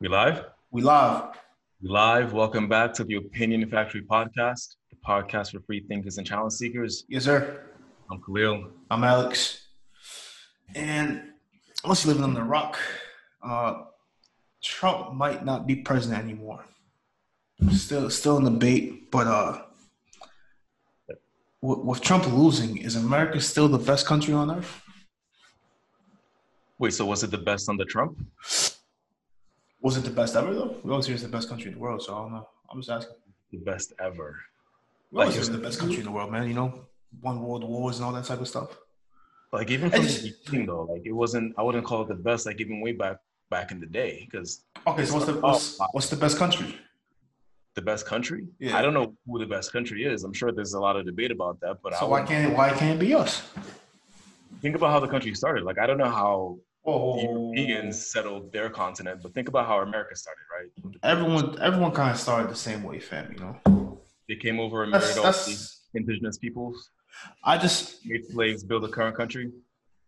We live? We live. We live. Welcome back to the Opinion Factory podcast, the podcast for free thinkers and challenge seekers. Yes, sir. I'm Khelil. I'm Alex. And unless you're living on the rock, uh, Trump might not be president anymore. Still, still in debate, but uh, with, with Trump losing, is America still the best country on earth? Wait, so was it the best under Trump? Was it the best ever though? We always hear it's the best country in the world, so I don't know. I'm just asking. The best ever. We always Like, hear it's the best country in the world, man. You know, won world wars and all that type of stuff. Like even from just- the beginning though, like it wasn't. I wouldn't call it the best. Like even way back back in the day, because Okay, so what's the what's, what's the best country? the best country. Yeah. I don't know who the best country is. I'm sure there's a lot of debate about that. But I So why can't why can't it be us? think about how the country started. Like I don't know how the Europeans settled their continent, but think about how America started, right? everyone everyone kind of started the same way, fam. You know, They came over and married all indigenous peoples. I just made slaves build the current country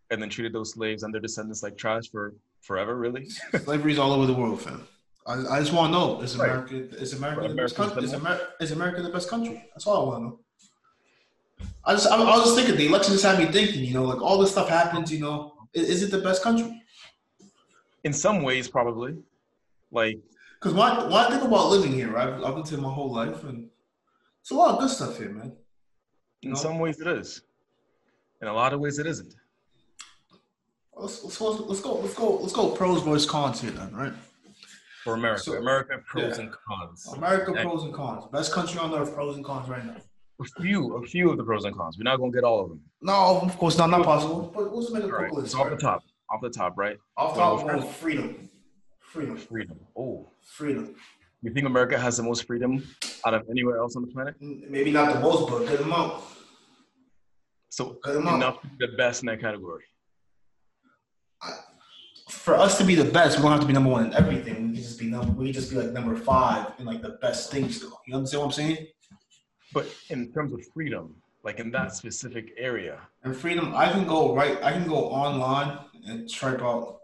and then treated those slaves and their descendants like trash for forever, really? slavery's all over the world, fam. I, I just want to know is Right. America is America the best country? Is, Amer- is America the best country? That's all I want to know. I just I, I was just thinking the election just had me thinking. You know, like all this stuff happens. You know, is, is it the best country? In some ways, probably. Like, Because when, I- when I think about living here, I've, I've lived here my whole life, and it's a lot of good stuff here, man. in No. some ways, it is. In a lot of ways, it isn't. Let's, let's, let's go let's go let's go pros versus cons here then, right? For America, So- America pros yeah. and cons. America And pros and cons. Best country on earth, pros and cons right now. A few, a few of the pros and cons. We're not gonna get all of them. No, of course not, not possible. But let's make a All right. quick list. So off the top, off the top, right? Off Well, top, we're freedom. Freedom. Freedom. Oh, Freedom. you think America has the most freedom out of anywhere else on the planet? Maybe not the most, but good amount. So enough to be the best in that category. For us to be the best, we don't have to be number one in everything. We can just be number. We can just be like number five in like the best things. Though. You understand what I'm saying? But in terms of freedom, like in that specific area, And freedom, I can go right. I can go online and type out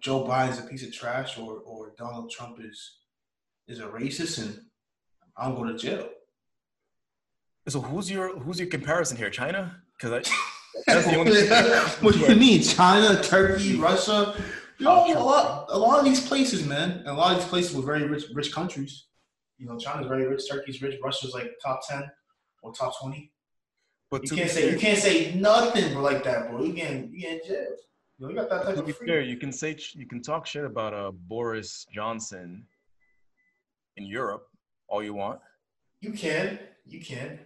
Joe Biden's a piece of trash or or Donald Trump is is a racist, and I'll go to jail. So who's your who's your comparison here? China? Because I that's the only what do you mean? China, Turkey, Russia? You know, Oh, a lot, a lot of these places, man. A lot of these places were very rich, rich countries. You know, China's very rich, Turkey's rich, Russia's like top ten or top twenty. But You can't say fair, you can't say nothing like that, bro. You get you get in jail. You know, you got that type to of freedom. fair, you can say you can talk shit about uh Boris Johnson in Europe all you want. You can, you can.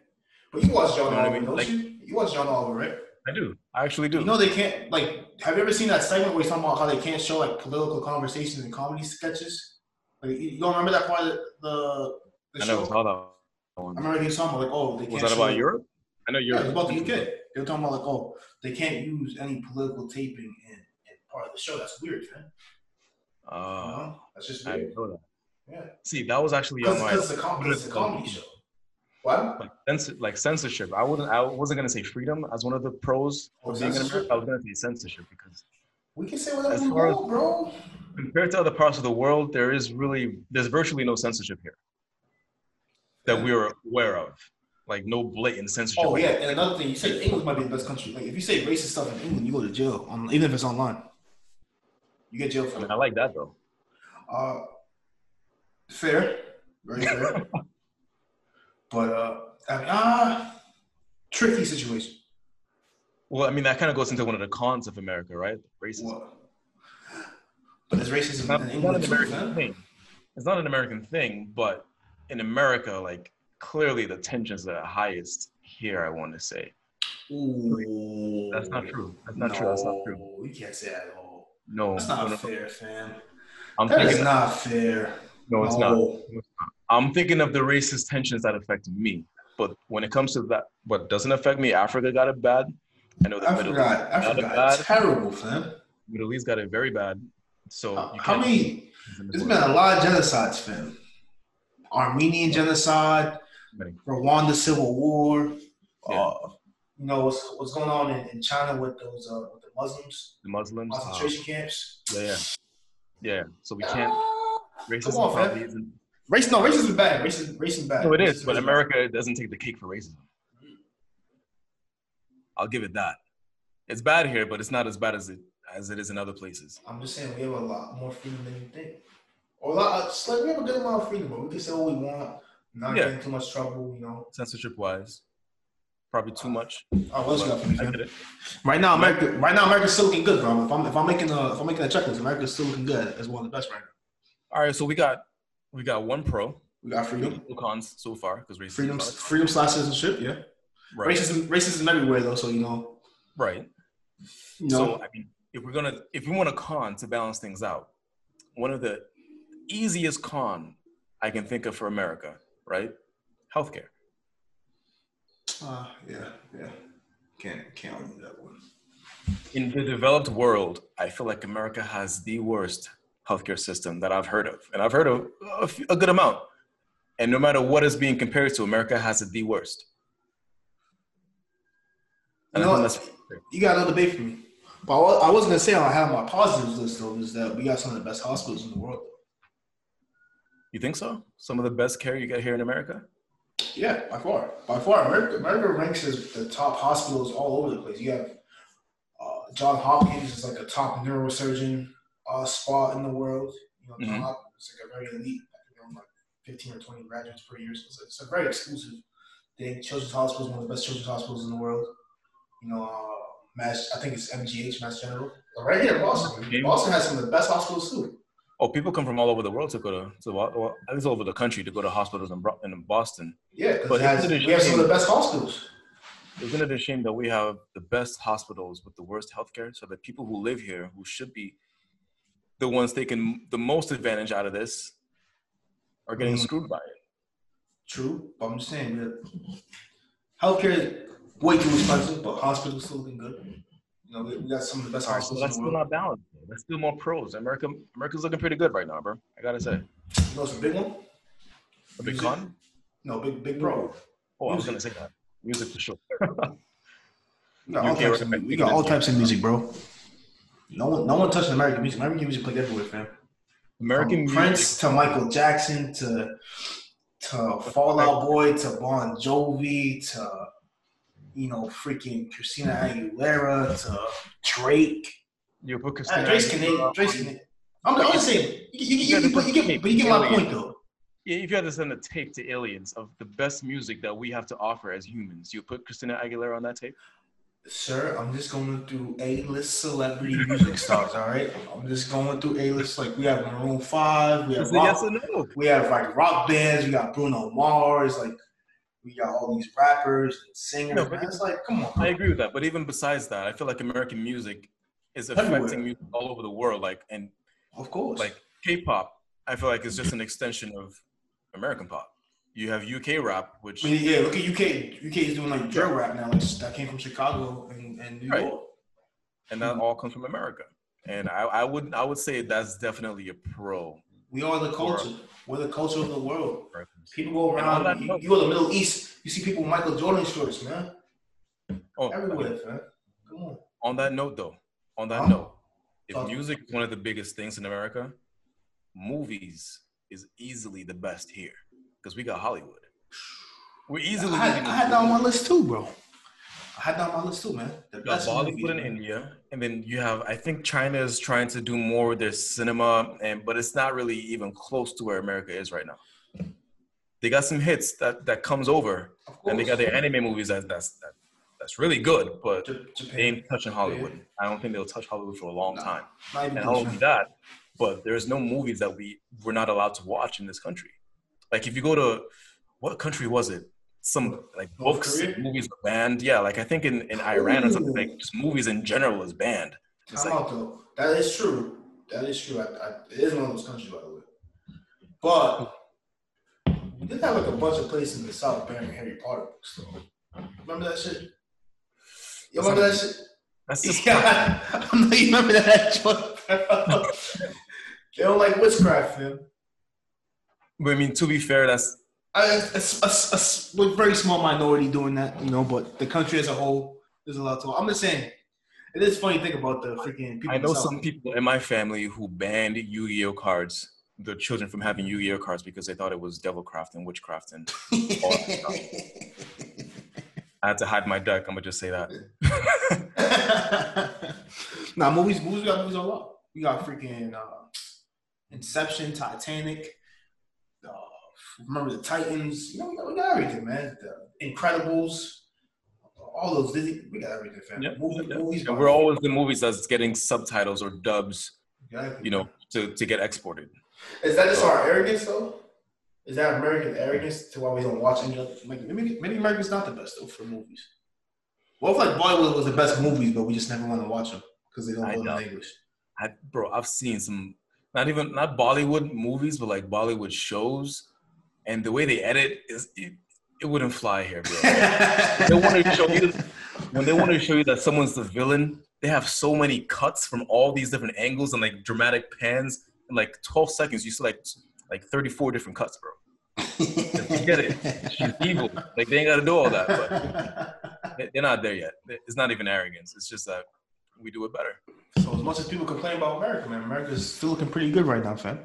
But you watch John You know what I Oliver, mean? don't Like- you? You watch John Oliver, right? I do. I actually do. You know they can't like. Have you ever seen that segment where he's talking about how they can't show like political conversations and comedy sketches? Like you you don't remember that part of the the I show? never saw that I remember he was talking about like, oh, they can't. Was that show, about Europe? I know Yeah, Europe. it was about the UK. They were talking about like, oh, they can't use any political taping in, in part of the show. That's weird, man. You Uh, know? That's just weird. that. Yeah, See, that was actually on because my it's a it's a comedy show. What? like, cens- like censorship. I wasn't. I wasn't gonna say freedom as one of the pros Oh, of being in? America. I was gonna say censorship because We can say whatever As we far as- want, bro. compared to other parts of the world, there is really there's virtually no censorship here that we are aware of. Like no blatant censorship. Oh like yeah, and another thing, you said England might be the best country. Like if you say racist stuff in England, you go to jail. On, even if it's online, you get jail for it. I like that though. Uh, fair, very fair. but uh, I mean, ah, tricky situation. Well, I mean, that kind of goes into one of the cons of America, right? Racism. What? But there's It's racism not, in it's not an American thing. It's not an American thing, but in America, like clearly the tensions are highest here. I want to say Ooh, that's not true. That's not true. That's not true. We can't say that at all. No, That's not no, no. fair, fam. I'm That is not fair. No, it's not. I'm thinking of the racist tensions that affect me. But when it comes to that, what doesn't affect me, Africa got it bad. I know the I Middle, forgot. Got it bad. Terrible, fam. Middle East got it very bad. So Uh, How many? There's been a lot of genocides, fam. Armenian genocide. Rwanda civil war. Yeah. Uh, you know what's what's going on in, in China with those uh, with the Muslims The Muslims. uh, concentration camps. yeah, yeah, yeah. So we can't. Racism Come on, probably fam. isn't. Race, no, racism is bad. Racism, racism bad. No, it is, Racism but bad. America doesn't take the cake for racism. I'll give it that. It's bad here, but it's not as bad as it as it is in other places. I'm just saying we have a lot more freedom than you think. Or a lot, uh, it's like we have a good amount of freedom, but we can say what we want, not Yeah. get in too much trouble, you know. Censorship wise, probably too much. Oh, what else you got I get it. Right now, America. Right now, America's still looking good, bro. If I'm if I'm making a if I'm making a checklist, America's still looking good as one of the best right now. All right, so we got we got one pro, We got freedom, no cons so far because racism. freedom, freedom slash citizenship. Yeah, right, racism, racism everywhere though. So you know, right. you know, So I mean, if we're gonna if we want a con to balance things out, one of the easiest con I can think of for America, right? Healthcare. uh, yeah, yeah, can't can't argue that one. In the developed world, I feel like America has the worst healthcare system that I've heard of, and I've heard of a, few- a good amount. And no matter what is being compared to, America has it the worst. You know I what? think that's You got another debate for me. But I was gonna say I have my positives list though is that we got some of the best hospitals in the world. you think so? Some of the best care you get here in America. Yeah, by far, by far, America, America ranks as the top hospitals all over the place. You have uh, John Hopkins is like a top neurosurgeon uh, spot in the world. You know, Mhm. Hopkins is like a very elite. I think like fifteen or twenty graduates per year. So it's, it's a very exclusive thing. Children's Hospital is one of the best children's hospitals in the world. You know, uh, Mass. I think it's MGH, Mass General. Right here in Boston, Okay. Boston has some of the best hospitals too. Oh, people come from all over the world to go to, to well, at least all over the country to go to hospitals in, in Boston. Yeah, because But we have some of the best hospitals. Isn't it a shame that we have the best hospitals with the worst healthcare so that people who live here, who should be the ones taking the most advantage out of this, are getting Mhm. screwed by it? True, but I'm just saying that healthcare is way too expensive, but hospitals still looking good. You know, we, we got some of the best right, so hospitals that's in still the world. not balanced. though. That's still more pros. America, America's looking pretty good right now, bro. I gotta say, You know, it's a big one. a big Music. con. No, big big pro. Oh, I was gonna say that. Music for sure. Got all types of we got all types of music, bro. No one, no one touching American music. American music played everywhere, fam. American From music. Prince to Michael Jackson to to Fall Out Boy to Bon Jovi to you know freaking Christina Aguilera to Drake. You put Ah, Christina Drake's Canadian. Drake's Canadian. I'm, just saying, you, you, you, you, but you, get, hey, but you get my point though. Yeah, if you had to send a tape to aliens of the best music that we have to offer as humans, you put Christina Aguilera on that tape. Sir, I'm just going through A-list celebrity music stars. All right, I'm just going through A-list. Like we have Maroon Five, we have rock, yes or no. we have like rock bands. We got Bruno Mars. Like we got all these rappers and singers. No, but. It's like, come on. I agree with that. But even besides that, I feel like American music is Everywhere. affecting music all over the world. Like and Of course. like K-pop, I feel like it's just an extension of American pop. You have UK rap, which I mean, yeah. Look at UK. UK is doing like drill rap now. Like, that came from Chicago and, and New Right. York. and that all comes from America. And I, I would I would say that's definitely a pro. We are the culture. We're the culture of the world. People go And on that around. You, you go to the Middle East. You see people with Michael Jordan shorts, man. Oh, Everywhere, man. Come on. on that note though, on that Huh? note, if music is one of the biggest things in America, movies is easily the best here because we got Hollywood. We're easily I had, leading I had that on my list too, bro. I had that on my list too, man. The You got best Bollywood movies, in man. India, and then you have I think China is trying to do more with their cinema, and but it's not really even close to where America is right now. They got some hits that that comes over, and they got their anime movies that that's that, that's really good, but Japan. they ain't touching Hollywood. I don't think they'll touch Hollywood for a long Nah. time. Not even And not only that, but there's no movies that we we're not allowed to watch in this country. Like if you go to what country was it? Some like books, movies are banned. Yeah, like I think in, in Iran or something, like just movies in general is banned. It's like, out though. That is true. That is true. I, I, it is one of those countries, by the way. But we did have like a bunch of places in the South banning Harry Potter books, though. Remember that shit? You remember that shit? that's just Yeah, I know you remember that bro. they don't like witchcraft, man. But I mean, to be fair, that's a, a, a, a, very small minority doing that, you know. But the country as a whole, there's a lot to. I'm just saying, it is funny to think about the freaking. People I know some people in my family who banned Yu-Gi-Oh cards, their children from having Yu-Gi-Oh cards because they thought it was devilcraft and witchcraft and all that stuff. I had to hide my deck. I'm gonna just say that. nah, movies, movies, we got movies a lot. We got freaking uh, Inception, Titanic. Remember the Titans? You know, we got, we got everything, man. The Incredibles. All those Disney, we got everything, fam. Yep. Movie, yep. Movies, and we're always the movies that's getting subtitles or dubs, exactly. you know, to, to get exported. Is that just our arrogance, though? Is that American arrogance to why we don't watch any other? Like, maybe, maybe America's not the best though for movies. What if like Bollywood was the best movies, but we just never want to watch them because they don't know in English? I, bro, I've seen some not even not Bollywood movies, but like Bollywood shows, and the way they edit is it, it wouldn't fly here, bro. they want to show you when they want to show you that someone's the villain. They have so many cuts from all these different angles and like dramatic pans. In like 12 seconds, you see like like 34 different cuts, bro. get it. She's evil. Like they ain't got to do all that, but they're not there yet. It's not even arrogance. It's just that we do it better. So as much as people complain about America, man, America's still looking pretty good right now, fam.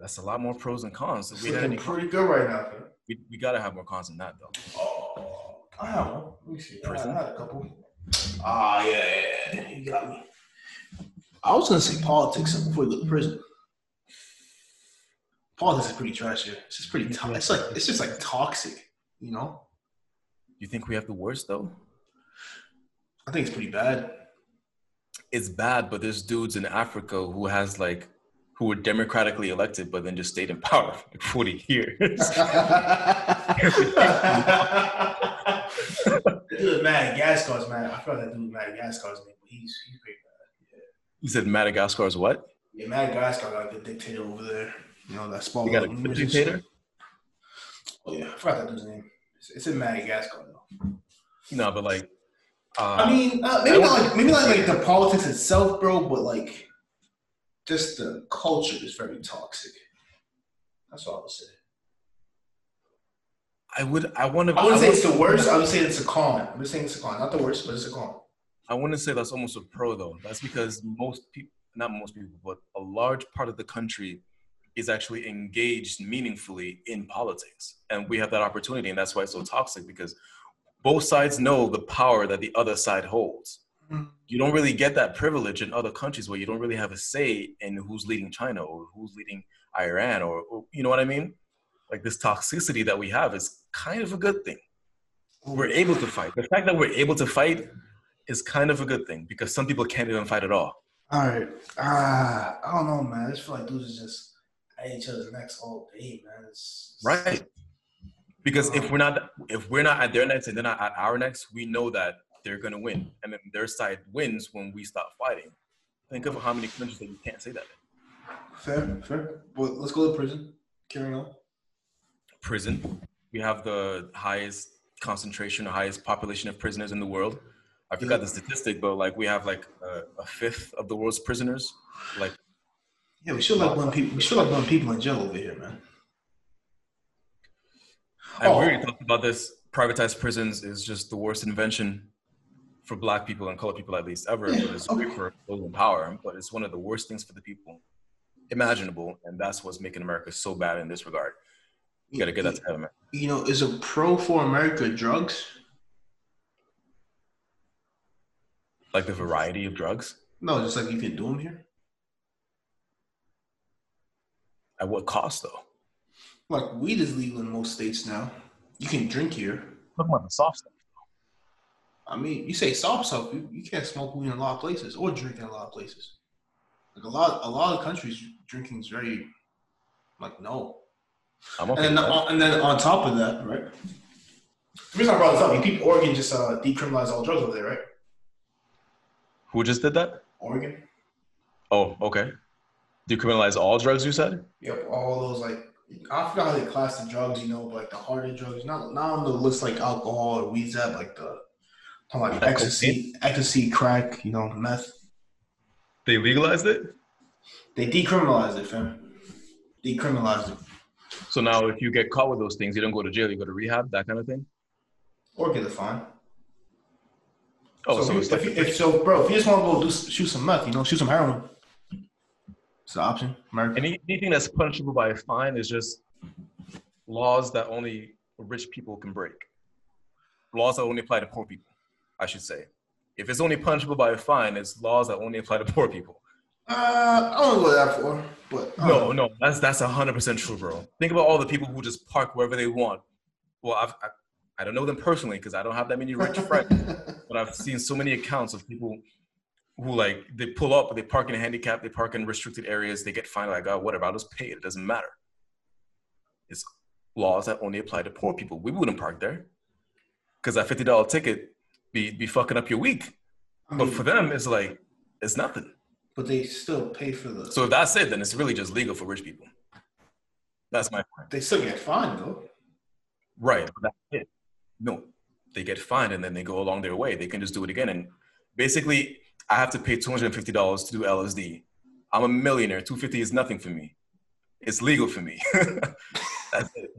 That's a lot more pros and cons. We looking pretty good right now. We, we gotta have more cons than that, though. Oh, I have one. Let me see. Prison? I had a couple. Ah, yeah, yeah, yeah. You got me. I was gonna say politics before we go to prison politics is pretty trash here. It's just pretty tough. It's like it's just like toxic, you know. You think we have the worst though? I think it's pretty bad. It's bad, but there's dudes in Africa who has like who were democratically elected, but then just stayed in power for like 40 years. dude Madagascar's man. I forgot that dude Madagascar's name, but he's he's pretty bad. Yeah. You said Madagascar's what? Yeah, Madagascar got like a dictator over there. You know that small. You got a dictator. Oh yeah, I forgot that dude's name. It's, it's in Madagascar though. No, but like. Uh, I mean, uh, maybe I not like maybe not like the politics itself, bro, but like just the culture is very toxic. That's all I would say. I would. I want to. I wouldn't say it's the worst. I would say it's a con. I'm just saying it's a con, not the worst, but it's a con. I wouldn't say that's almost a pro though. That's because most people, not most people, but a large part of the country is actually engaged meaningfully in politics. And we have that opportunity. And that's why it's so toxic because both sides know the power that the other side holds. You don't really get that privilege in other countries where you don't really have a say in who's leading China or who's leading Iran or, or you know what I mean? Like this toxicity that we have is kind of a good thing. We're able to fight. The fact that we're able to fight is kind of a good thing because some people can't even fight at all. All right. Uh, I don't know, man. I just feel like dudes are just at each other's necks all day, man. It's, right. Because if we're not if we're not at their necks and they're not at our necks, we know that they're gonna win, and then their side wins when we stop fighting. Think of how many countries that you can't say that. In. Fair, fair. Well, let's go to prison. Carry on. Prison. We have the highest concentration, the highest population of prisoners in the world. I forgot yeah. the statistic, but like we have like a, a, fifth of the world's prisoners. Like yeah, we should like one people. We should like one people in jail over here, man. I oh. already talked about this. Privatized prisons is just the worst invention for black people and colored people, at least ever. Yeah. It's great for those in power, but it's one of the worst things for the people imaginable, and that's what's making America so bad in this regard. You got to get that to heaven, man. You know, is a pro for America drugs? Like the variety of drugs? No, just like you can do them here. At what cost, though? Like weed is legal in most states now. You can drink here. Talking about the soft stuff. I mean, you say soft stuff, you, you can't smoke weed in a lot of places or drink in a lot of places. Like a lot, a lot of countries, drinking is very, like no. I'm okay and, then, on, and then on top of that, right? The reason I brought this up, you people, Oregon just uh, decriminalize all drugs over there, right? Who just did that? Oregon. Oh, okay. Decriminalize all drugs, you said? Yep, all those like I forgot how they class the drugs, you know, but like the harder drugs, not not on the list like alcohol or weeds that, like the talking like ecstasy, ecstasy, crack, you know, meth. They legalized it. They decriminalized it, fam. Decriminalized it. So now, if you get caught with those things, you don't go to jail. You go to rehab, that kind of thing. Or get a fine. Oh, so, so, if, if, if so, bro, if you just want to go do shoot some meth, you know, shoot some heroin. It's an option. America. any, anything that's punishable by a fine is just laws that only rich people can break. Laws that only apply to poor people, I should say. If it's only punishable by a fine, it's laws that only apply to poor people. Uh, I don't go that far, but I No, no, that's that's hundred percent true, bro. Think about all the people who just park wherever they want. Well, I've, I I don't know them personally because I don't have that many rich friends, but I've seen so many accounts of people who like they pull up, they park in a handicap, they park in restricted areas, they get fined. Like, oh, whatever, I'll just pay it. It doesn't matter. It's laws that only apply to poor people. We wouldn't park there because that fifty dollar ticket be be fucking up your week. I But mean, for them, it's like it's nothing. but they still pay for the. So if that's it, then it's really just legal for rich people. That's my point. they still get fined though. Right. But that's it. No, they get fined and then they go along their way. They can just do it again. And basically, I have to pay two hundred and fifty dollars to do LSD. I'm a millionaire. Two fifty is nothing for me. It's legal for me. that's it.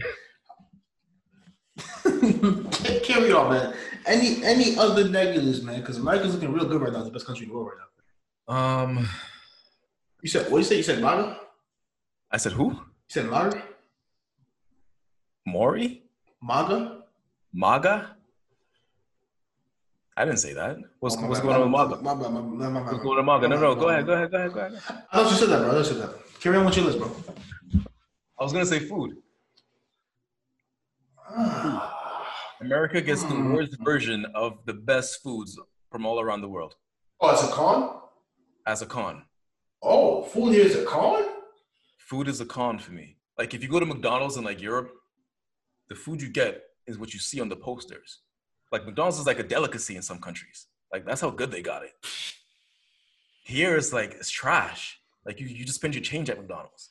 Carry on, man. Any any other negatives, man? Because America's looking real good right now. It's the best country in the world right now. Um, You said what? You said you said MAGA? I said who? You said MAGA? Maury? MAGA? Maga? I didn't say that. What's, Oh, what's going on with Maga? My my, my, my, my, What's going on with Maga? No, no, go ahead, go ahead, go ahead, go ahead. I thought you said that, bro. I thought you said that. Carry on with your list, bro. I was gonna say food. America gets the Hmm. worst version of the best foods from all around the world Oh, it's a con? as a con. Oh, food here is a con? Food is a con for me. Like if you go to McDonald's in like Europe, the food you get is what you see on the posters. Like McDonald's is like a delicacy in some countries. Like that's how good they got it. Here it's like it's trash. Like you, you just spend your change at McDonald's.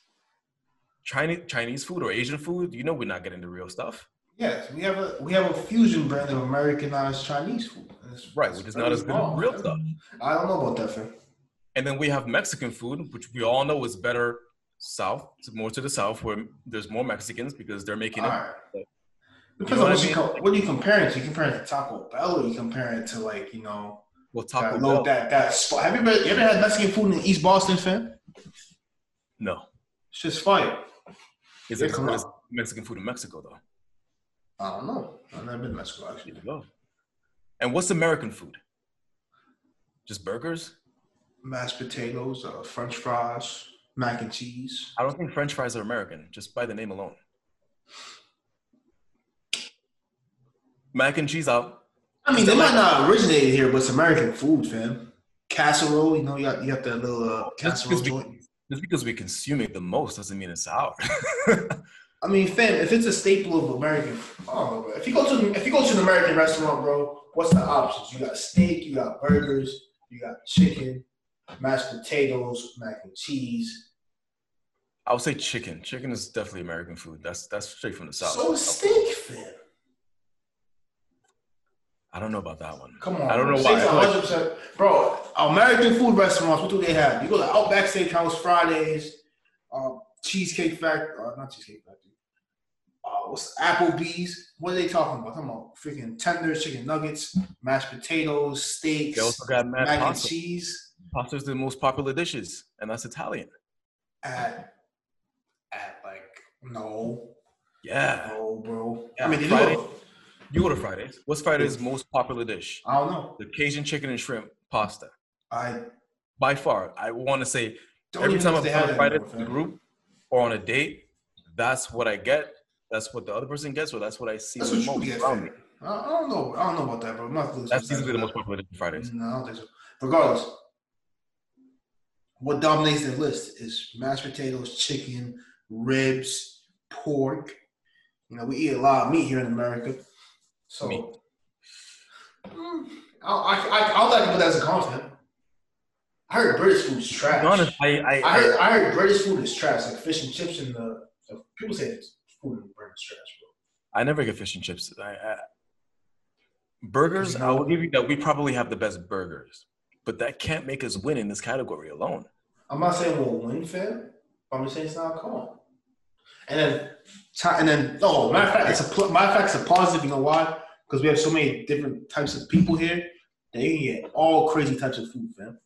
Chinese Chinese food or Asian food, you know we're not getting the real stuff. Yes, we have a we have a fusion brand of Americanized Chinese food. It's- Right, which is not as good as real stuff. I don't know about that, fam. And then we have Mexican food, which we all know is better south, more to the south, where there's more Mexicans because they're making it. All right. You know what I you co- what are you comparing to? You comparing it to Taco Bell, or you comparing it to like you know Well, Taco that, Bell, that that spot? Have you ever, you ever had Mexican food in East Boston, fam? no. It's just fire. Is it come what is on. Mexican food in Mexico though? I don't know. I've never been to Mexico actually. And what's American food? Just burgers? Mashed potatoes, uh, French fries, mac and cheese. I don't think French fries are American, just by the name alone. Mac and cheese out. I mean, they might not originate here, but it's American food, fam. Casserole, you know, you got you got that little uh, Just casserole because, we, joint. just because we consume it the most doesn't mean it's sour. I mean, fam, if it's a staple of American, I don't know, bro. If you go to if you go to an American restaurant, bro, what's the options? You got steak, you got burgers, you got chicken, mashed potatoes, mac and cheese. I would say chicken. Chicken is definitely American food. That's that's straight from the south. So steak, fam. I don't know about that one. Come on, I don't know why. I Steak's feel 100%. Bro, American food restaurants, what do they have? You go to Outback Steakhouse Fridays, um, Cheesecake Factory, uh, not Cheesecake Factory. Uh, what's Applebee's? What are they talking about? Talking about freaking tenders, chicken nuggets, mashed potatoes, steaks, They also got mac and cheese Pasta is the most popular dishes, and that's Italian. at at like no, Yeah. no, bro. Yeah, I mean, Friday. do. You go to Fridays. What's Friday's most popular dish? I don't know. The Cajun chicken and shrimp pasta. I By far, I want to say don't every time I'm on Friday with the group or on a date, that's what I get. That's what the other person gets, or that's what I see That's the most get, around me. I, don't know. I don't know about that, bro. Gonna That's to easily the most popular Fridays. No, I don't think so. Regardless, what dominates the list is mashed potatoes, chicken, ribs, pork. You know, we eat a lot of meat here in America. So, Meat. Mm, I, I, I, I don't think put that as a compliment. I heard British food is trash. Honest, I, I, I heard, I heard British food is trash, like fish and chips and the. People say it's food I never get fish and chips. I, I, burgers, I will give you that we probably have the best burgers, but that can't make us win in this category alone. I'm not saying we'll win, fam. I'm just saying it's not calm. And then, and then, oh, matter of fact, it's a matter of fact, it's a positive. You know why? Because we have so many different types of people here. They get all crazy types of food, fam.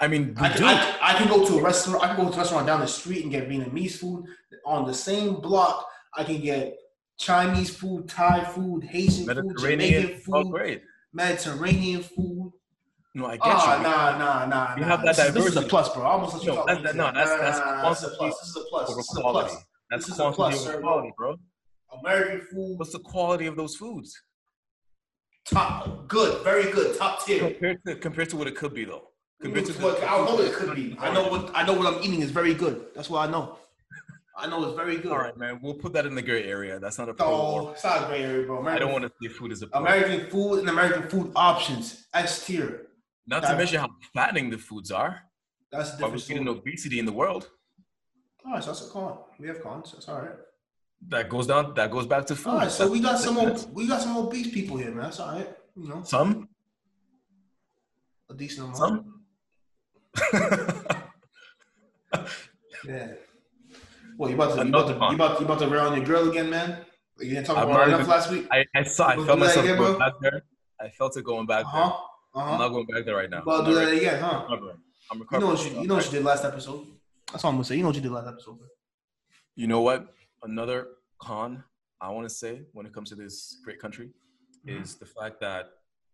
I mean, I can, I, I, can go to a restaurant. I can go to a restaurant down the street and get Vietnamese food. On the same block, I can get Chinese food, Thai food, Haitian food, Jamaican food, oh, great. Mediterranean food. No, I get oh, you. Nah, nah, nah. You nah. have that this, diversity. This is a plus, bro. I almost let you no, talk. That's, no, that's that's nah, is a plus. This is a plus. This is a plus. That's this is a plus, sir, quality, bro. American food. What's the quality of those foods? Top, good, very good, top tier. Compared to compared to what it could be, though. Compared to what, I know what it could be. I know what I know what I'm eating is very good. That's what I know. I know it's very good. All right, man. We'll put that in the gray area. That's not a pro. Oh, it's not a gray area, bro. American, I don't want to see food is a pro. American food and American food options. S tier. Not to mention how fattening the foods are. That's different. Why we're getting obesity in the world. All right, so that's a con. We have cons. That's all right. That goes down. That goes back to food. All right, so we got some. we got some obese people here, man. That's all right. You know, some. A decent amount. Some. Yeah. Well, you about to you about to, you about, you about to rail on your girl again, man? You didn't talk about enough last week. I, I saw. I felt myself again, going back there. I felt it going back uh-huh. there. Uh-huh. I'm not going back there right now. Well, do that right. again, huh? I'm recovering. I'm recovering. You know what you, you know what you did last episode. That's all I'm gonna say. You know what you did last episode. You know what? Another con I want to say when it comes to this great country mm-hmm. is the fact that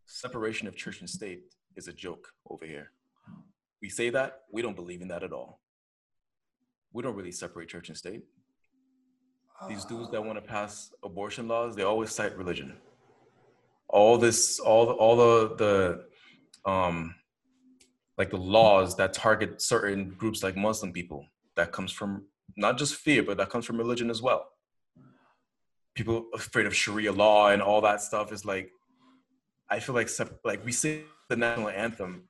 separation of church and state is a joke over here. We say that we don't believe in that at all we don't really separate church and state. These dudes that want to pass abortion laws, they always cite religion. All this, all the, all the the um, like the laws that target certain groups like Muslim people, that comes from not just fear, but that comes from religion as well. People afraid of Sharia law and all that stuff is like, I feel like like we say the national anthem,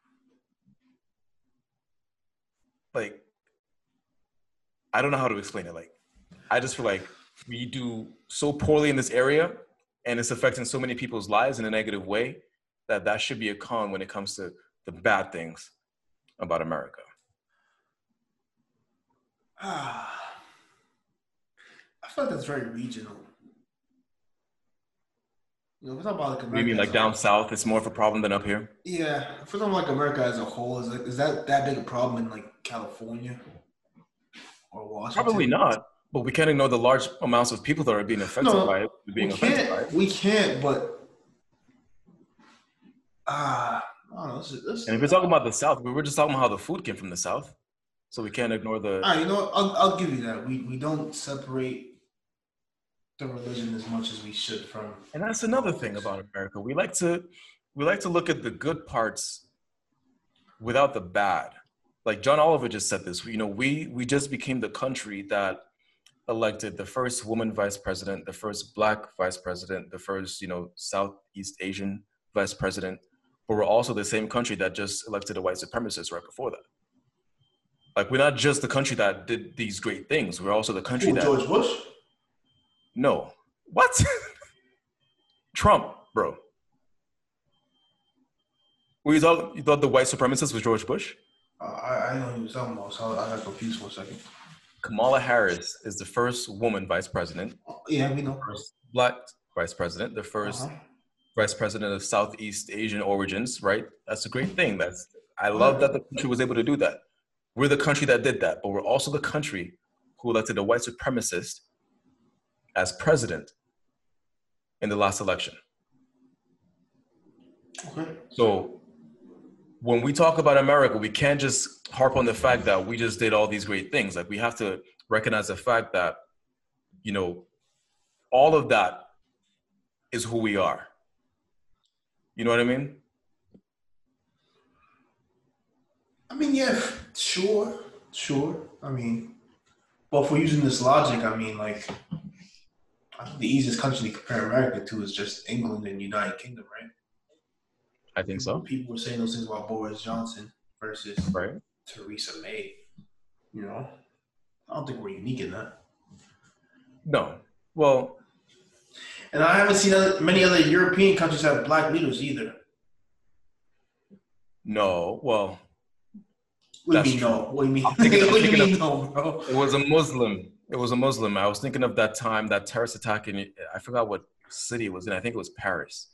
like I don't know how to explain it. Like, I just feel like we do so poorly in this area, and it's affecting so many people's lives in a negative way that that should be a con when it comes to the bad things about America. Ah, I feel like that's very regional. You know, if about like America, Maybe like down south, it's more of a problem than up here. Yeah, for something like America as a whole, is like, is that that big a problem in like California? or Washington? Probably not. But we can't ignore the large amounts of people that are being affected no, by it. Being we it. We can't, but ah, uh, I don't know. This is, this and if we're talking about the South, we were just talking about how the food came from the South, so we can't ignore the. Ah, you know, I'll, I'll give you that. We we don't separate the religion as much as we should from. And that's another thing about America. We like to we like to look at the good parts without the bad like John Oliver just said this. You know, we we just became the country that elected the first woman vice president, the first black vice president, the first you know Southeast Asian vice president, but we're also the same country that just elected a white supremacist right before that. Like we're not just the country that did these great things. We're also the country Ooh, that George Bush. No, what? Trump, bro. Were you thought you thought the white supremacist was George Bush? Uh, I, I know he was talking about, so I got confused for a second. Kamala Harris is the first woman vice president. Yeah, we know. First black vice president, the 1st uh-huh. vice president of Southeast Asian origins, right? That's a great thing. That's I love that the country was able to do that. We're the country that did that, but we're also the country who elected a white supremacist as president in the last election. Okay. So when we talk about America, we can't just harp on the fact that we just did all these great things. Like we have to recognize the fact that, you know, all of that is who we are. You know what I mean? I mean, yeah, sure, sure. I mean, but if we're using this logic, I mean, like, I think the easiest country to compare America to is just England and United Kingdom, right? I think so. People were saying those things about Boris Johnson versus right. Theresa May. You know, I don't think we're unique in that. No. Well, and I haven't seen other, many other European countries have black leaders either. No. Well, What do you mean true. no? What do you mean? I'm thinking- I'm what do you mean no, bro? It was a Muslim. It was a Muslim. I was thinking of that time, that terrorist attack in, I forgot what city it was in. I think it was Paris,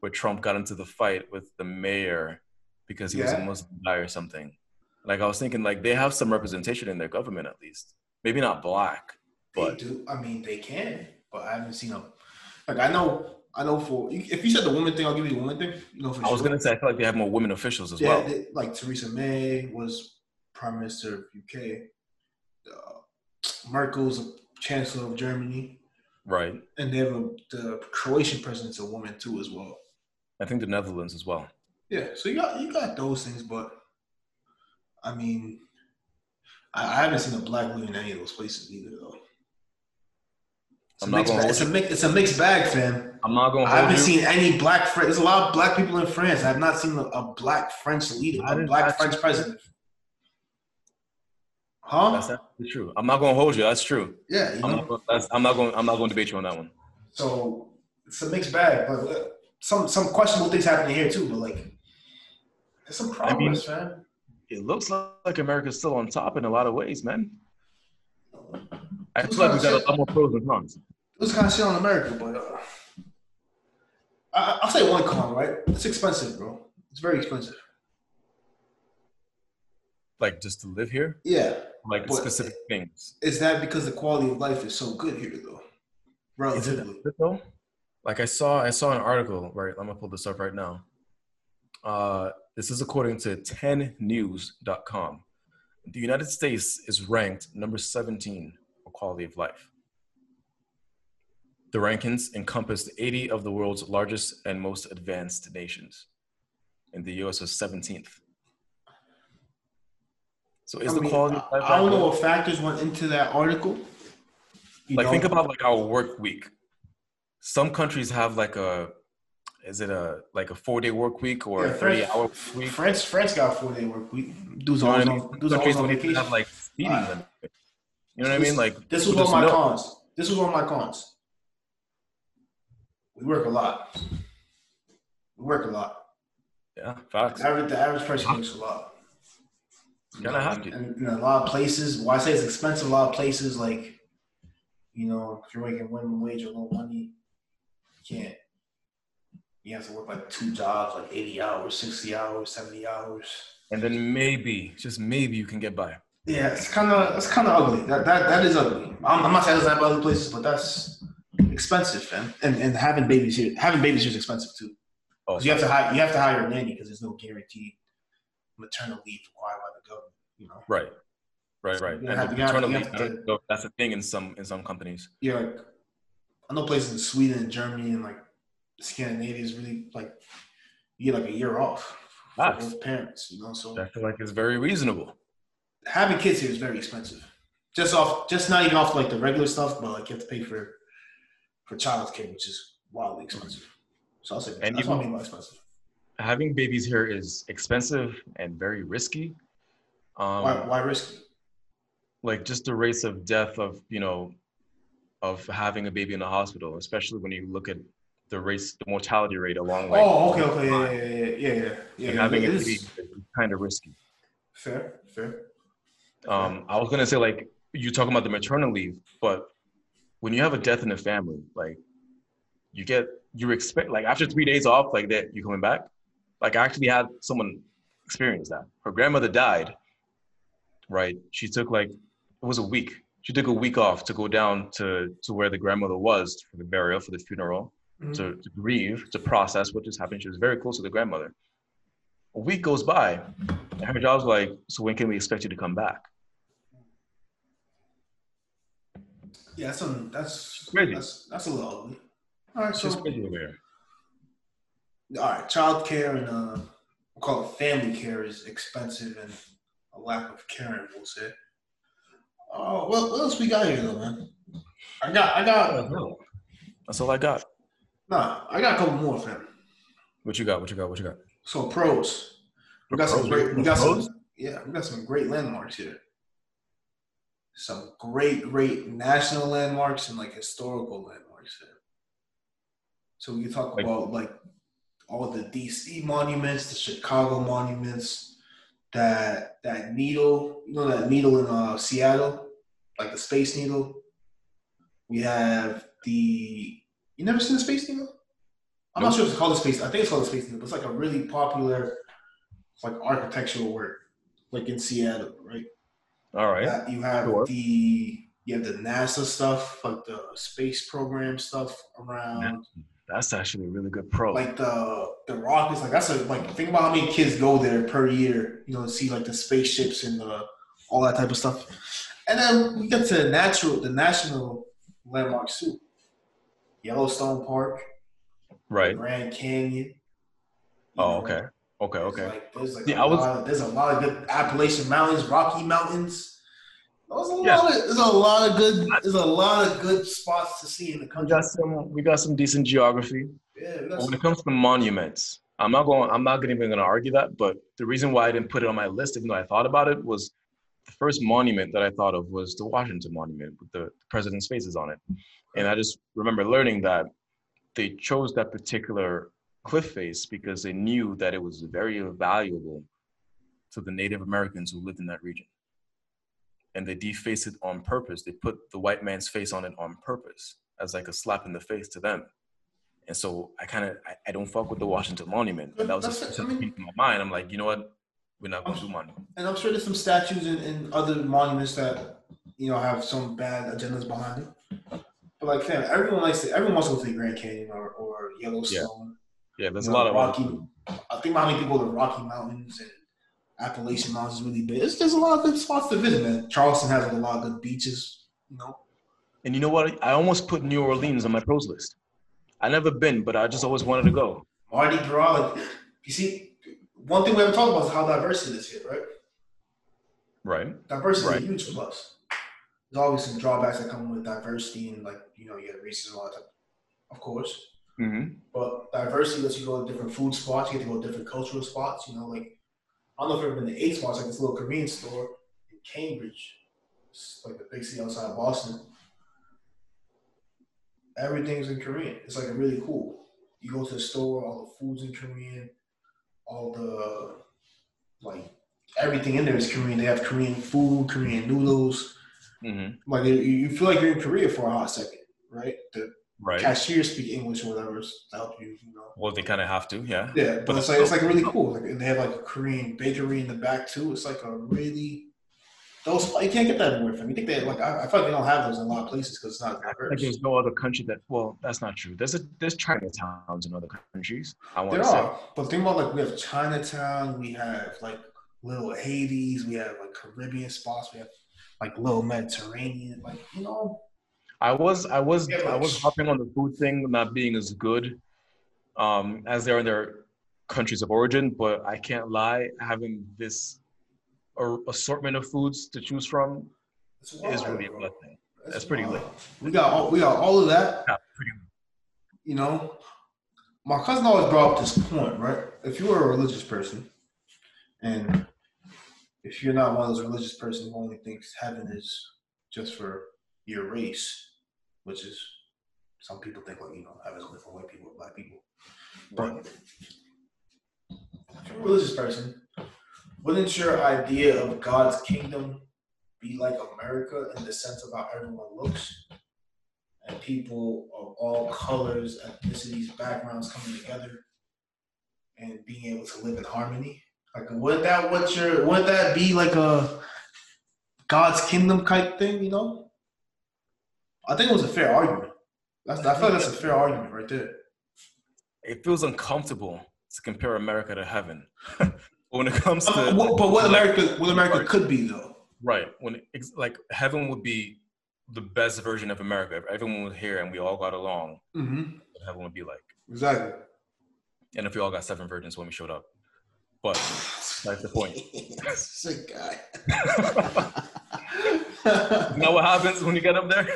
where Trump got into the fight with the mayor because he was a Muslim guy or something. Like I was thinking, like they have some representation in their government at least. Maybe not black, They but do. I mean, they can, but I haven't seen them. Like I know, I know for if you said the woman thing, I'll give you the woman thing. For I was sure. gonna say I feel like they have more women officials as Yeah, well. they- like Theresa May was prime minister of UK. Uh, Merkel's a chancellor of Germany, Right. and they have a, the Croatian president's a woman too as well. I think the Netherlands as well. Yeah, so you got you got those things, but I mean, I, I haven't seen a black leader in any of those places either, though. It's a, I'm not mixed bag. It's, a mix, it's a mixed bag, fam. I'm not gonna I haven't you. seen any black. Fr- There's a lot of black people in France. I have not seen a, a black French leader, a black French president. Huh? That's actually true. I'm not gonna hold you. That's true. yeah, I'm not, gonna- that's, I'm not going. I'm not going to debate you on that one. So it's a mixed bag. But uh, some some questionable things happening here too. But like, there's some I mean- man. It looks like America's still on top in a lot of ways, man. I feel like we got a lot more pros than cons. This kind of shit on America, but uh, I, I'll say one con, right? It's expensive, bro. It's very expensive. Like just to live here, Yeah. Like But- specific things. Is that because the quality of life is so good here, though? Is it Relatively. though? Like I saw, I saw an article. Right, I'm gonna pull this up right now. Uh, this is according to 10news.com. The United States is ranked number 17 for quality of life. The rankings encompassed 80 of the world's largest and most advanced nations, and the U.S. was 17th. So is I the mean, quality of I, life? I don't know what factors went into that article. You like think about like our work week some countries have like a is it a like a four day work week or Yeah, a 30 France- hour week France. France got a four day work week. Dudes you know always I mean? on, dudes always on don't even vacation. have like speeding limit you know what i mean like This was one of my know. cons. This was one of my cons. We work a lot. We work a lot. yeah facts The average, the average person works a lot. Gotta have to. And in a lot of places, why I say it's expensive, a lot of places like, you know, if you're making minimum wage or low money, you can't. You have to work like two jobs, like 80 hours, 60 hours, 70 hours. and then maybe just maybe you can get by Yeah, it's kind of it's kind of ugly. That that that is ugly. I'm, I'm not saying it's not about other places, but that's expensive, fam. And and having babies here, having babies here is expensive too. oh you have to hire you have to hire a nanny because there's no guaranteed maternal leave required by the government. You know, right right right You and have the to- you have to- paternal you leave, have I to- don't know if that's a thing in some in some companies yeah. Like, I know places in Sweden and Germany and like Scandinavia is really like you get like a year off for both parents. You know, so i feel like it's very reasonable having kids here is very expensive. Just off, just not even off like the regular stuff, but like you have to pay for for childcare, which is wildly expensive. So I'll say And that's even- what I mean by expensive. Having babies here is expensive and very risky um Why, why risky? like just the rates of death of you know of having a baby in the hospital especially when you look at the race the mortality rate along like oh, okay, okay, yeah, yeah, yeah, yeah, yeah. yeah, and having a it baby is is kind of risky fair, fair. um i was gonna say like you talking about the maternal leave but when you have a death in the family like you get you expect like after three days off like that you coming back like i actually had someone experience that her grandmother died right she took like it was a week she took a week off to go down to to where the grandmother was for the burial for the funeral Mhm. to, to grieve to process what just happened she was very close to the grandmother a week goes by and her job's like so when can we expect you to come back Yeah, that's a, that's Crazy. that's that's a little. All right, so just crazy over here all right, child care and uh, we'll call it family care is expensive and a lack of caring, we'll say. Oh, what, what else we got here though, man? I got, I got, that's all i got nah, I got a couple more, fam. what you got what you got what you got So pros, we got some great, we got Pros? some, yeah, we got some great landmarks here. Some great, great national landmarks and like historical landmarks here. So we can talk Like- about like all the DC monuments, the Chicago monuments, that that needle, you know that needle in uh, Seattle, like the Space Needle. We have the you never seen the Space Needle? I'm nope. not sure if it's called the Space. I think it's called the Space Needle, but it's like a really popular, like architectural work, like in Seattle, right? All right. You have sure. the you have the NASA stuff, like the space program stuff around. That's actually a really good pro. Like the the rockets, like that's a like think about how many kids go there per year, you know, to see like the spaceships and the, all that type of stuff. And then we get to the natural, the national landmarks too. Yellowstone Park, right? Grand Canyon. Oh, okay, okay, okay. Like, there's like yeah, I was, of, there's a lot of good Appalachian Mountains, Rocky Mountains. There's a yeah. lot of there's a lot of good there's a lot of good spots to see in the country. We got some we got some decent geography. Yeah, when it comes to monuments, I'm not going I'm not even gonna argue that, but the reason why I didn't put it on my list, even though I thought about it, was the first monument that I thought of was the Washington Monument with the president's faces on it. And I just remember learning that they chose that particular cliff face because they knew that it was very valuable to the Native Americans who lived in that region and they deface it on purpose. They put the white man's face on it on purpose as like a slap in the face to them. And so I kind of I, I, don't fuck with the Washington Monument. And that was just something I mean, in my mind. I'm like, you know what? We're not gonna do monument. And I'm sure there's some statues and, and other monuments that you know have some bad agendas behind it. But like, fam, everyone likes to, everyone wants to go to the Grand Canyon or, or Yellowstone. Yeah, yeah there's a lot of Rocky. I think how many people go to Rocky Mountains and Appalachian Mountains is really big. It's, there's a lot of good spots to visit, man. Charleston has a lot of good beaches, you know. And you know what? I almost put New Orleans on my pros list. I never been, but I just always wanted to go. Mardi Gras, like you see, one thing we haven't talked about is how diverse it is here, right? Right. Diversity right. is a huge plus. There's always some drawbacks that come with diversity, and like you know, you have racism, all that, of course. Mm-hmm. But diversity lets you go to different food spots. You get to go to different cultural spots. You know, like I don't know if you've ever been to Eight Spots, like this little Korean store in Cambridge. It's like the big city outside of Boston. Everything's in Korean. It's like a really cool. You go to the store, all the food's in Korean, all the like everything in there is Korean. They have Korean food, Korean noodles. Mm-hmm. Like you feel like you're in Korea for a hot second, right? The right. cashiers speak English or whatever to help you, you know. Well, they kind of have to, yeah. Yeah, but, but it's like it's like really cool. Like, and they have like a Korean bakery in the back too. It's like a really those you can't get that anywhere from. You think they like I, I feel like they don't have those in a lot of places because it's not diverse. Like there's no other country that well, that's not true. There's a there's Chinatowns in other countries. I want there to say. are, but think about like we have Chinatown, we have like little Haiti, we have like Caribbean spots, we have like little Mediterranean, like you know I was I was I was hopping on the food thing not being as good um, as they are in their countries of origin, but I can't lie, having this assortment of foods to choose from wild, is really a good thing. That's, That's pretty lit. We got all, we got all of that. Yeah. You know, my cousin always brought up this point, right? If you are a religious person, and if you're not one of those religious person who only thinks heaven is just for your race, which is some people think like you know heaven's only for white people or black people. But if you're a religious person, wouldn't your idea of God's kingdom be like America in the sense of how everyone looks? And people of all colors, ethnicities, backgrounds coming together and being able to live in harmony. Like would that what your would that be like a God's kingdom type thing, you know? I think it was a fair argument. That's, I feel like that's a fair argument right there. It feels uncomfortable to compare America to heaven. when it comes to, uh, but what America, what America could be though. Right. When it, like heaven would be the best version of America. If everyone was here and we all got along, mm-hmm. heaven would be like. Exactly. And if we all got seven virgins when we showed up, but that's the point. Sick guy. you know what happens when you get up there?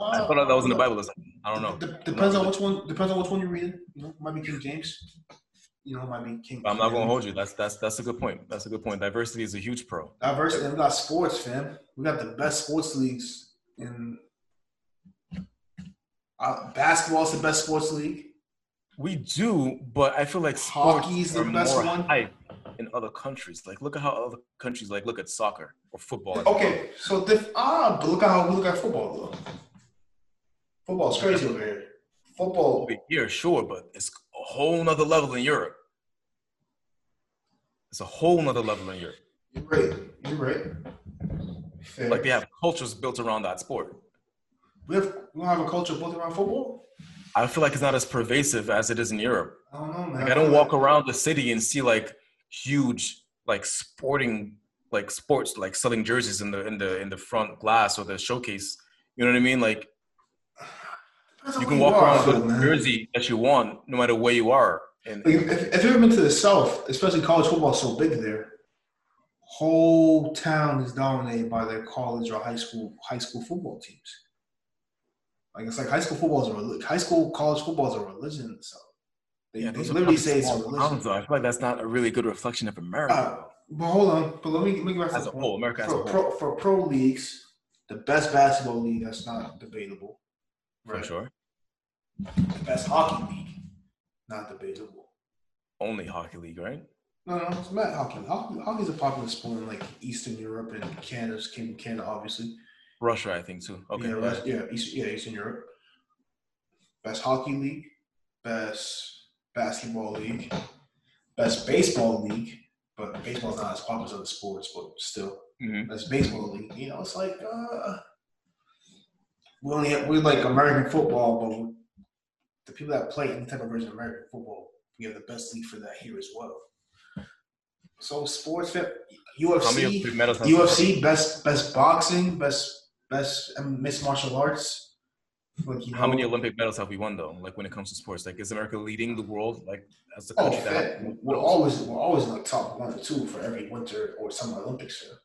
I thought that was in the Bible or something. I don't know. depends on which one. Depends on which one you're reading. You know, might be King James. You know, might be King. I'm not gonna hold you. That's that's that's a good point. That's a good point. Diversity is a huge pro. Diversity. we got sports, fam. We got the best sports leagues in. Uh, basketball is the best sports league. We do, but I feel like hockey's the best one. Hype in other countries. Like, look at how other countries like look at soccer or football. Okay, so diff- ah, but look at how we look at football though. Football's crazy over here. Football. Over here, sure, but it's a whole nother level in Europe. It's a whole nother level in Europe. You're right. You're right. Fair. Like they have cultures built around that sport. we have we don't have a culture built around football. I feel like it's not as pervasive as it is in Europe. I don't know, man. Like I don't walk around the city and see like huge like sporting like sports like selling jerseys in the in the in the front glass or the showcase. You know what I mean? Like Depends you can walk are, around with though, the jersey that you want, no matter where you are. And Like, if, if you've ever been to the South, especially college football, is so big there. Whole town is dominated by their college or high school high school football teams. Like it's like high school football is a reli- high school college football is a religion in the South. They, yeah, they literally say it's a religion. towns, though. I feel like that's not a really good reflection of America. Uh, but hold on, but let me let me get back to as the a point. whole, America as a for whole, pro, for pro leagues, the best basketball league that's not debatable. For sure. The best hockey league, not debatable. Only hockey league, right? No, no, it's not hockey. Hockey hockey's a popular sport in like Eastern Europe and Canada's came Canada, obviously. Russia, I think too. Okay, yeah, yeah. Yeah, East, yeah, Eastern Europe. Best hockey league, best basketball league, best baseball league, but baseball's not as popular as other sports, but still. Mhm. That's baseball league. You know, it's like uh, we only have, we like American football, but we- the people that play any type of version of American football, we have the best league for that here as well. So sports UFC, Olympic medals? has UFC, best best boxing, best best mixed martial arts. Like you know, How many Olympic medals have we won though? Like when it comes to sports, like is America leading the world? Like as the Oh, country that fair. we're always we're always in like top one or two for every winter or summer Olympics. Here.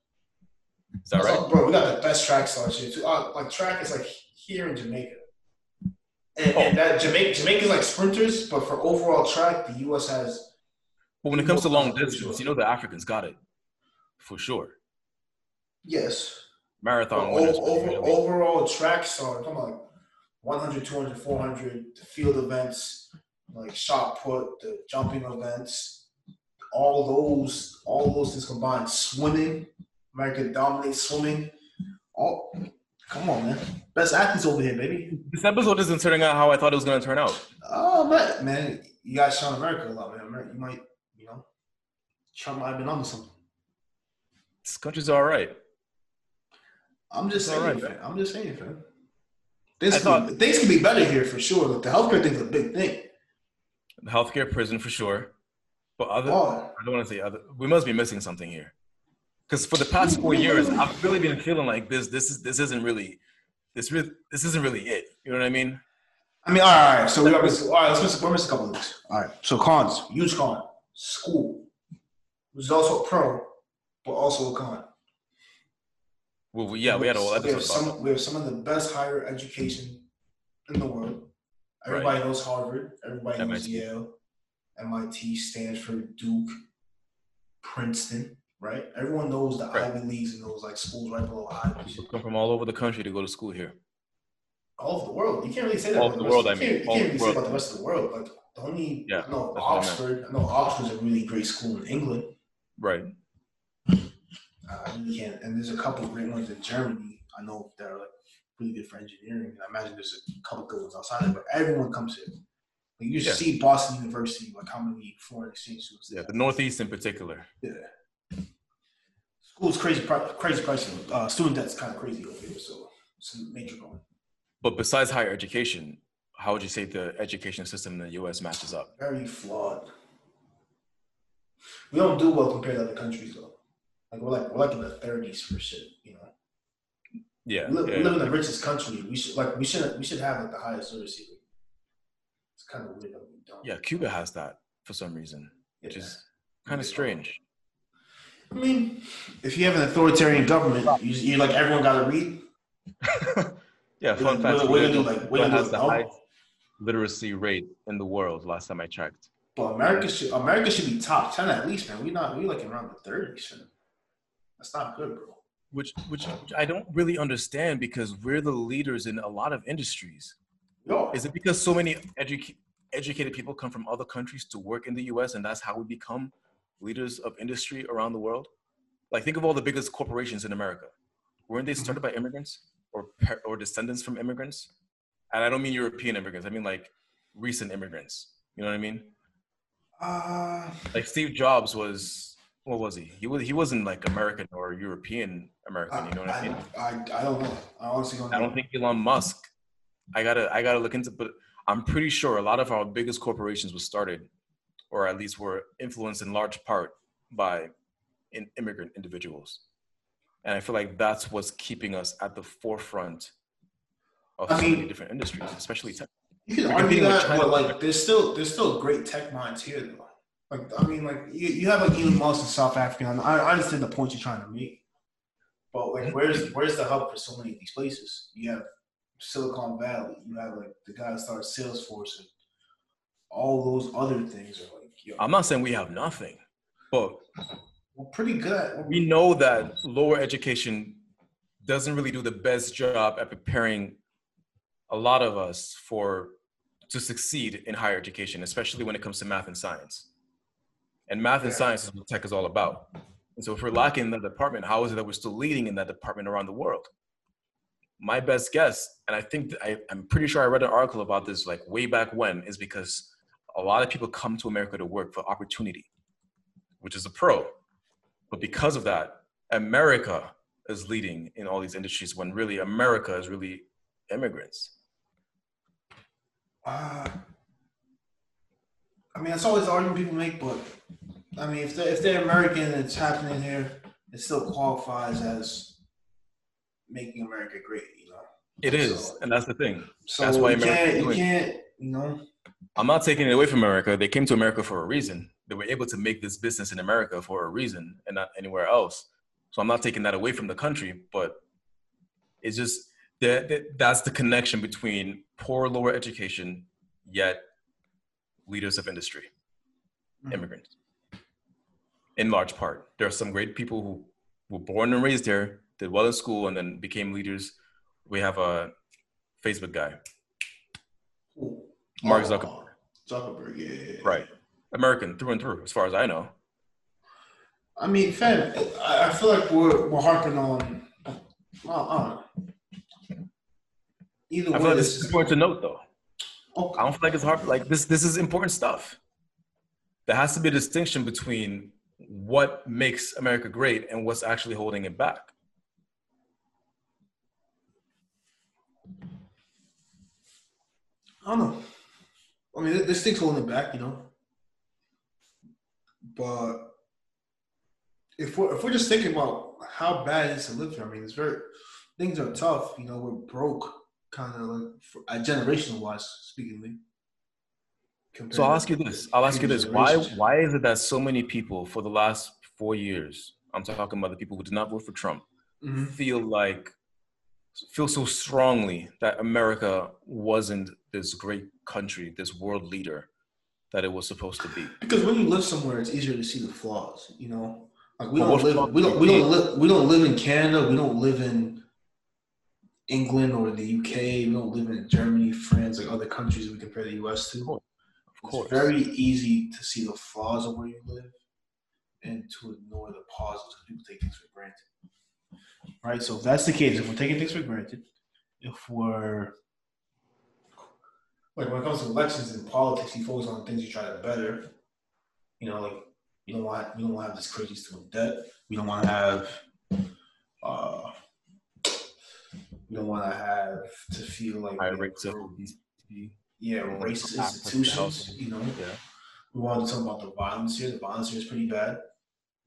Is that right? Bro, we got the best track stars here too. Uh, like track is like here in Jamaica. And, Oh. and that Jamaica Jamaica's like sprinters, but for overall track, the US has But when it comes to long distance, sure. you know the Africans got it for sure. yes. Marathon over, particularly. overall track star, come on, 100, 200, 400, the field events, like shot put, the jumping events, all those, all those things combined, swimming, America dominates swimming. All, come on, man, best athletes over here, baby. This episode isn't turning out how I thought it was going to turn out. Oh man, man, you guys shot America a lot, man. You might, you know, Trump might have been on something. This country's all right. I'm just saying, right, fam. I'm just saying, fam. Things, I can be, things can be better here for sure. Like the healthcare thing's a big thing. The healthcare, prison for sure. But other, Oh, I don't want to say other. We must be missing something here. Because for the past four years, I've really been feeling like this. This is this isn't really, this really this isn't really it. You know what I mean? I mean, all right, all right. So we got all right. Let's miss, we're missing a couple of things. All right. So cons, huge con. School, is also a pro, but also a con. Well, we, yeah, we had a whole we have some. We have some of the best higher education in the world. Everybody knows Harvard. Everybody knows MIT. Yale, MIT, Stanford, Duke, Princeton. Right. Everyone knows the Right. Ivy Leagues and those like schools right below Ivy. People come from all over the country to go to school here. all over the world. You can't really say that. All over the world, I you mean. can't, you can't really say about the rest of the world. Like the only, Yeah, I know what I. Oxford. I know Oxford's a really great school in England. Right. Uh, I really can't. And there's a couple of great ones in Germany. I know that are like really good for engineering. And I imagine there's a couple good ones outside of it. But everyone comes here. Like you Yeah. see Boston University, like how many foreign exchange students. Yeah, the Northeast in particular. Yeah. School's crazy, crazy pricing. Uh, student debt's kind of crazy over here, so it's a major problem. But besides higher education, how would you say the education system in the U.S. matches up? very flawed. We don't do well compared to other countries though. Like we're like we're like in the thirties for shit, you know. Yeah, We live, yeah. we live in the richest country. We should like we should we should have like the highest literacy rate. It's kind of weird that we don't. yeah. Cuba has that for some reason, which is kind of strange. I mean, if you have an authoritarian government, you, you like everyone got to read. yeah, What- fun fact. what- what do you do, like, what do you Cuba do, has the highest literacy rate in the world. Last time I checked. But America should America should be top ten at least, man. We not we like around the thirties. That's not good, bro. Which, which, which I don't really understand because we're the leaders in a lot of industries. Yo, Is it because so many educa- educated people come from other countries to work in the U.S. and that's how we become leaders of industry around the world? Like, think of all the biggest corporations in America. Weren't they started by immigrants or or descendants from immigrants? And I don't mean European immigrants. I mean like recent immigrants. You know what I mean? Uh, Like Steve Jobs was. What was he? He was. He wasn't like American or European American. You know what I, I, mean? I, I don't know. I honestly don't know. I don't think Elon Musk. I gotta. I gotta look into. But I'm pretty sure a lot of our biggest corporations were started, or at least were influenced in large part by in immigrant individuals. And I feel like that's what's keeping us at the forefront of I so mean- many different industries, especially tech. You can argue that, but like, there's still there's still great tech minds here though. Like, I mean, like you, you have like Elon Musk in South Africa. and I, I understand the point you're trying to make, but like, where's where's the hub for so many of these places? You have Silicon Valley. You have like the guy that started Salesforce and all those other things are like, I'm not saying we have nothing, but we're pretty good. We know that lower education doesn't really do the best job at preparing a lot of us for to succeed in higher education, especially when it comes to math and science. And math and science is what tech is all about. And so if we're lacking in that department, how is it that we're still leading in that department around the world? My best guess, and I think I, I'm pretty sure I read an article about this like way back when, is because a lot of people come to America to work for opportunity, which is a pro. But because of that, America is leading in all these industries when really America is really immigrants. Uh, I mean, that's always the argument people make, but I mean, if they're, if they're American and it's happening here, it still qualifies as making America great, you know? It is, and that's the thing. So That's why you can't, you can't, you know? I'm not taking it away from America. They came to America for a reason. They were able to make this business in America for a reason and not anywhere else. So I'm not taking that away from the country, but it's just that that- that's the connection between poor lower education yet leaders of industry, Mhm. immigrants. In large part, there are some great people who were born and raised here, did well in school, and then became leaders. We have a Facebook guy, Mark Oh, Zuckerberg. Zuckerberg, yeah, right? American through and through, as far as I know. I mean, fam, I, feel like we're, we're harping on, well, I don't know. Either I way, feel like this this is is, important to note, though. okay. I don't feel like it's hard. Like this, this is important stuff. There has to be a distinction between what makes America great and what's actually holding it back. I don't know. I mean, this thing's holding it back, you know. But if we're if we're just thinking about how bad it is to live here, I mean, it's very things are tough. You know, we're broke, kind of like for, uh, generational wise, speakingly. So I'll ask you this. I'll ask you this. Why, why is it that so many people for the last four years, I'm talking about the people who did not vote for Trump, Mhm. feel like, feel so strongly that America wasn't this great country, this world leader that it was supposed to be? Because when you live somewhere, it's easier to see the flaws. You know, like we don't live. We don't. We don't live. We don't live in Canada. We don't live in England or the UK. We don't live in Germany, France, like other countries we compare the US to. Of It's very easy to see the flaws of where you live and to ignore the positives because people take things for granted. Right? So if that's the case, if we're taking things for granted, if we're like when it comes to elections and politics, you focus on things you try to better. You know, like you don't want we don't want to have this crazy student debt. We don't want to have uh we don't want to have to feel like High rates of yeah, racist institutions. You know, Yeah. we wanted to talk about the violence here. The violence here is pretty bad.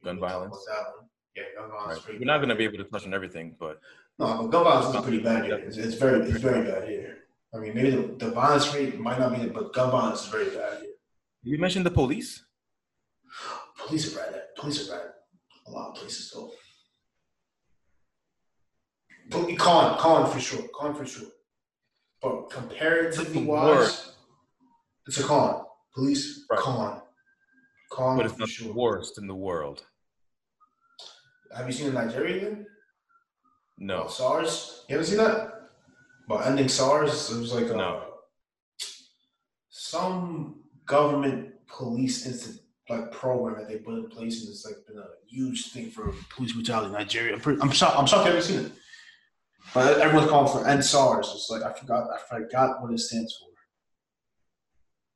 Gun violence. about that one. Yeah, gun violence. Right. is pretty We're not going to be able to touch on everything, but No, but gun violence is pretty bad here. It's, it's very, it's very bad here. I mean, maybe the, the violence rate might not be, but gun violence is very bad here. you mentioned the police. Police are bad. Police are bad. A lot of places though. But con, con for sure, con for sure. But comparatively wise, it's a con. Police Right. con, con But it's for not sure. the worst in the world. Have you seen the Nigeria? No. SARS. You haven't seen that? About ending SARS. It was like a, No. some government police instant like program that they put in place, and it's like been a huge thing for police brutality in Nigeria. I'm, pretty, I'm shocked. I'm shocked I haven't seen it. But everyone's calling for end SARS. It's like I forgot. I forgot what it stands for.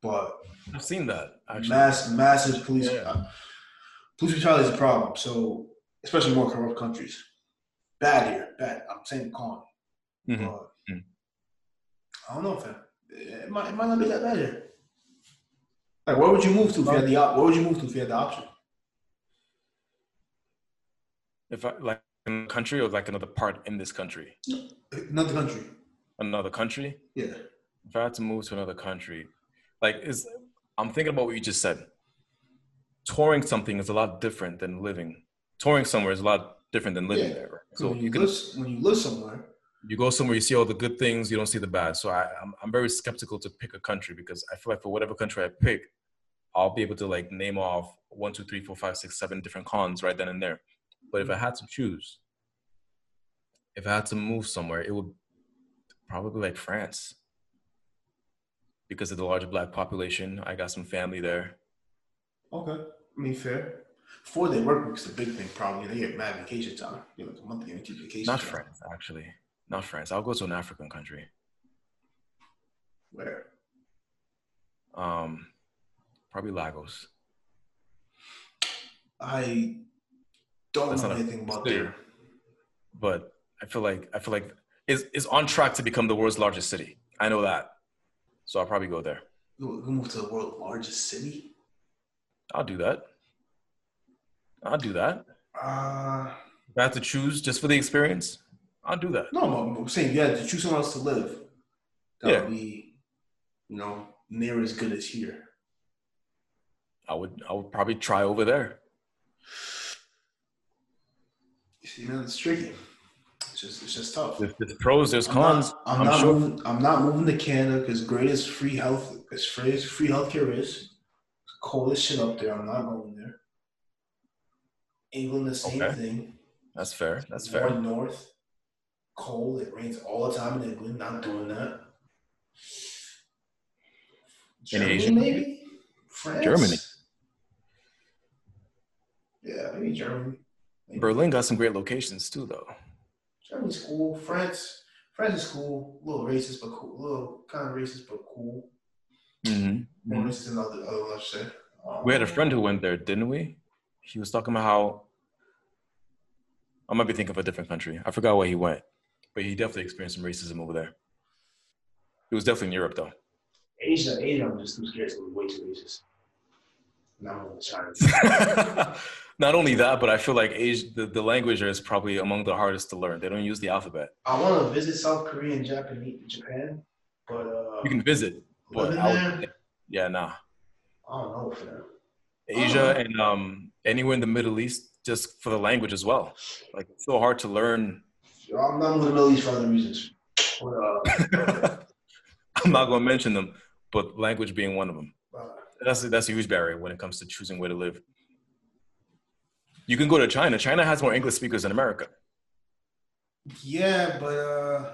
But I've seen that. Actually. mass, massive police. Yeah. uh, police brutality is a problem. So especially more corrupt countries. Bad here. Bad. I'm saying con. Mhm. But. I don't know, fam. It might, it might not be that bad here. Like, where would you move to if you had the op- Where would you move to if you had the option? If I like in a country or like another part in this country, Another country. another country. Yeah. If I had to move to another country, like is I'm thinking about what you just said. Touring something is a lot different than living. Touring somewhere is a lot different than living Yeah. there. So So when you you, can live, when you live somewhere, you go somewhere, you see all the good things, you don't see the bad. So I, I'm, I'm very skeptical to pick a country because I feel like for whatever country I pick, I'll be able to like name off one, two, three, four, five, six, seven different cons right then and there. But if I had to choose, if I had to move somewhere, it would probably like France because of the larger black population. I got some family there. okay. I mean, fair. Four day work week's the big thing, probably. They get mad vacation time. You know, like a month guaranteed vacation Not time. France, actually. Not France. I'll go to an African country. Where? Um, probably Lagos. I don't That's know anything about there. but I feel like I feel like is is on track to become the world's largest city. I know that, so I'll probably go there. Who who moved to the world's largest city? I'll do that. I'll do that. Uh, If I have to choose just for the experience, I'll do that. no, I'm, I'm saying you had to choose somewhere else to live. That Yeah. would be, you know, near as good as here. I would I would probably try over there. You see, man, it's tricky. It's just, it's just tough. There's, there's pros, there's I'm cons. not, I'm I'm not sure. moving. I'm not moving to Canada because great as free health, as free as free healthcare is, cold as shit up there. I'm not going there. England, the same Okay. thing. That's fair. That's More fair. north, cold. It rains all the time in England. Not doing that. In Germany, Asia? maybe France. Germany. Yeah, maybe Germany. Maybe. Berlin got some great locations too, though. Germany's cool. France, France is cool. A little racist, but cool. A little kind of racist, but cool. Mm-hmm. More racist than other other ones, I say. Um, We had a friend who went there, didn't we? He was talking about how I might be thinking of a different country. I forgot where he went, but he definitely experienced some racism over there. It was definitely in Europe, though. Asia, Asia, I'm just too scared. Gonna way too racist. Gonna China. Not only that, but I feel like Asia, the, the language is probably among the hardest to learn. They don't use the alphabet. I want to visit South Korea and Japanese, Japan, but uh, You can visit, but living I there, would, yeah, nah. I don't know, fam. Asia and um, anywhere in the Middle East, just for the language as well. Like it's so hard to learn. I'm not moving to Middle East for other reasons. But, uh, I'm not going to mention them, but language being one of them. That's that's a huge barrier when it comes to choosing where to live. You can go to China. China has more English speakers than America. yeah, but uh,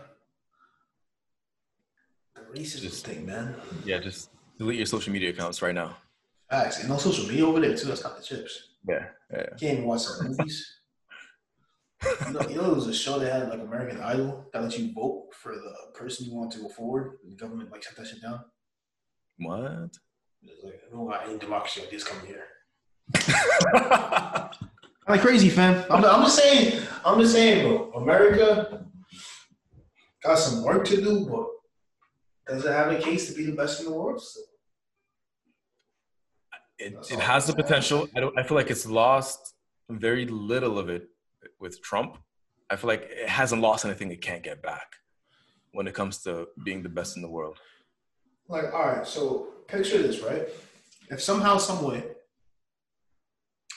the racism Just- thing, man. Yeah, just delete your social media accounts right now. Facts, and no social media over there too. That's not the chips. Yeah, yeah. You can't even watch some movies. You, know, you know, there was a show they had like American Idol that lets you vote for the person you want to go forward. And the government like shut that shit down. What? It's like, no, got any democracy ideas coming here. Like crazy, fam. I'm, I'm just saying. I'm just saying, bro. America got some work to do, but does it have a case to be the best in the world? So, It, it has the potential. I don't. I feel like it's lost very little of it with Trump. I feel like it hasn't lost anything it can't get back when it comes to being the best in the world. like, all right. So picture this, right? If somehow, some way,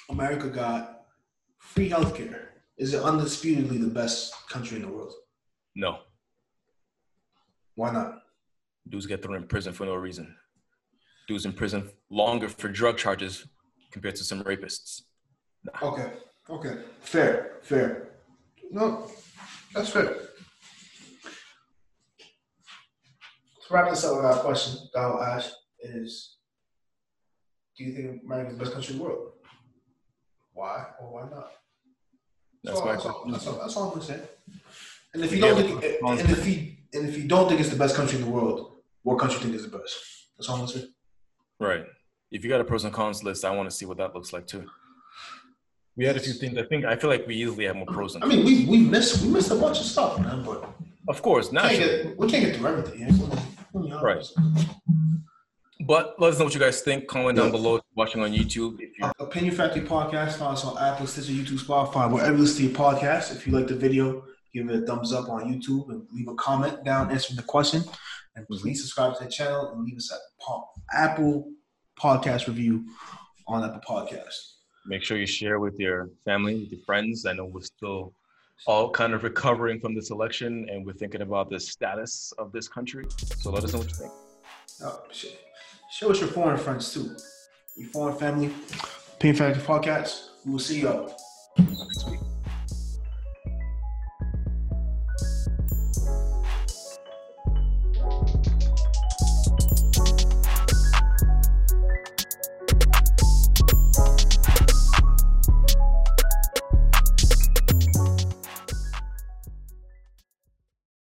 America got free healthcare, is it undisputedly the best country in the world? No, Why not? dudes get thrown in prison for no reason. Dudes in prison longer for drug charges compared to some rapists. Okay. Okay. Fair. Fair. No, that's fair. To wrap this up with our question that I'll ask is do you think America is the best country in the world? Why or why not? That's all, my that's, all, that's, all, that's all I'm gonna say. And if you Yeah, don't think, and if you and if you don't think it's the best country in the world, what country do you think is the best? That's all I'm gonna say. Right. If you got a pros and cons list, I want to see what that looks like too. We had a few things. I think I feel like we easily have more pros and I mean, we we missed we missed a bunch of stuff, man. But Of course, we naturally. get, we can't get through everything. Yeah? It's only- only Right. But let us know what you guys think. Comment down below. Watching on YouTube. If you Uh, Opinion Factory Podcast. Find us on Apple, Stitcher, YouTube, Spotify, wherever you listen to your podcast. If you like the video, give it a thumbs up on YouTube and leave a comment down answering the question. And please subscribe to the channel and leave us a Apple Podcast review on Apple Podcast. Make sure you share with your family, with your friends. I know we're still all kind of recovering from this election, and we're thinking about the status of this country. So let us know what you think. Oh, Sh- show us your foreign friends too. Your foreign family. Opinion Factory Podcast. We will see y'all. Next week.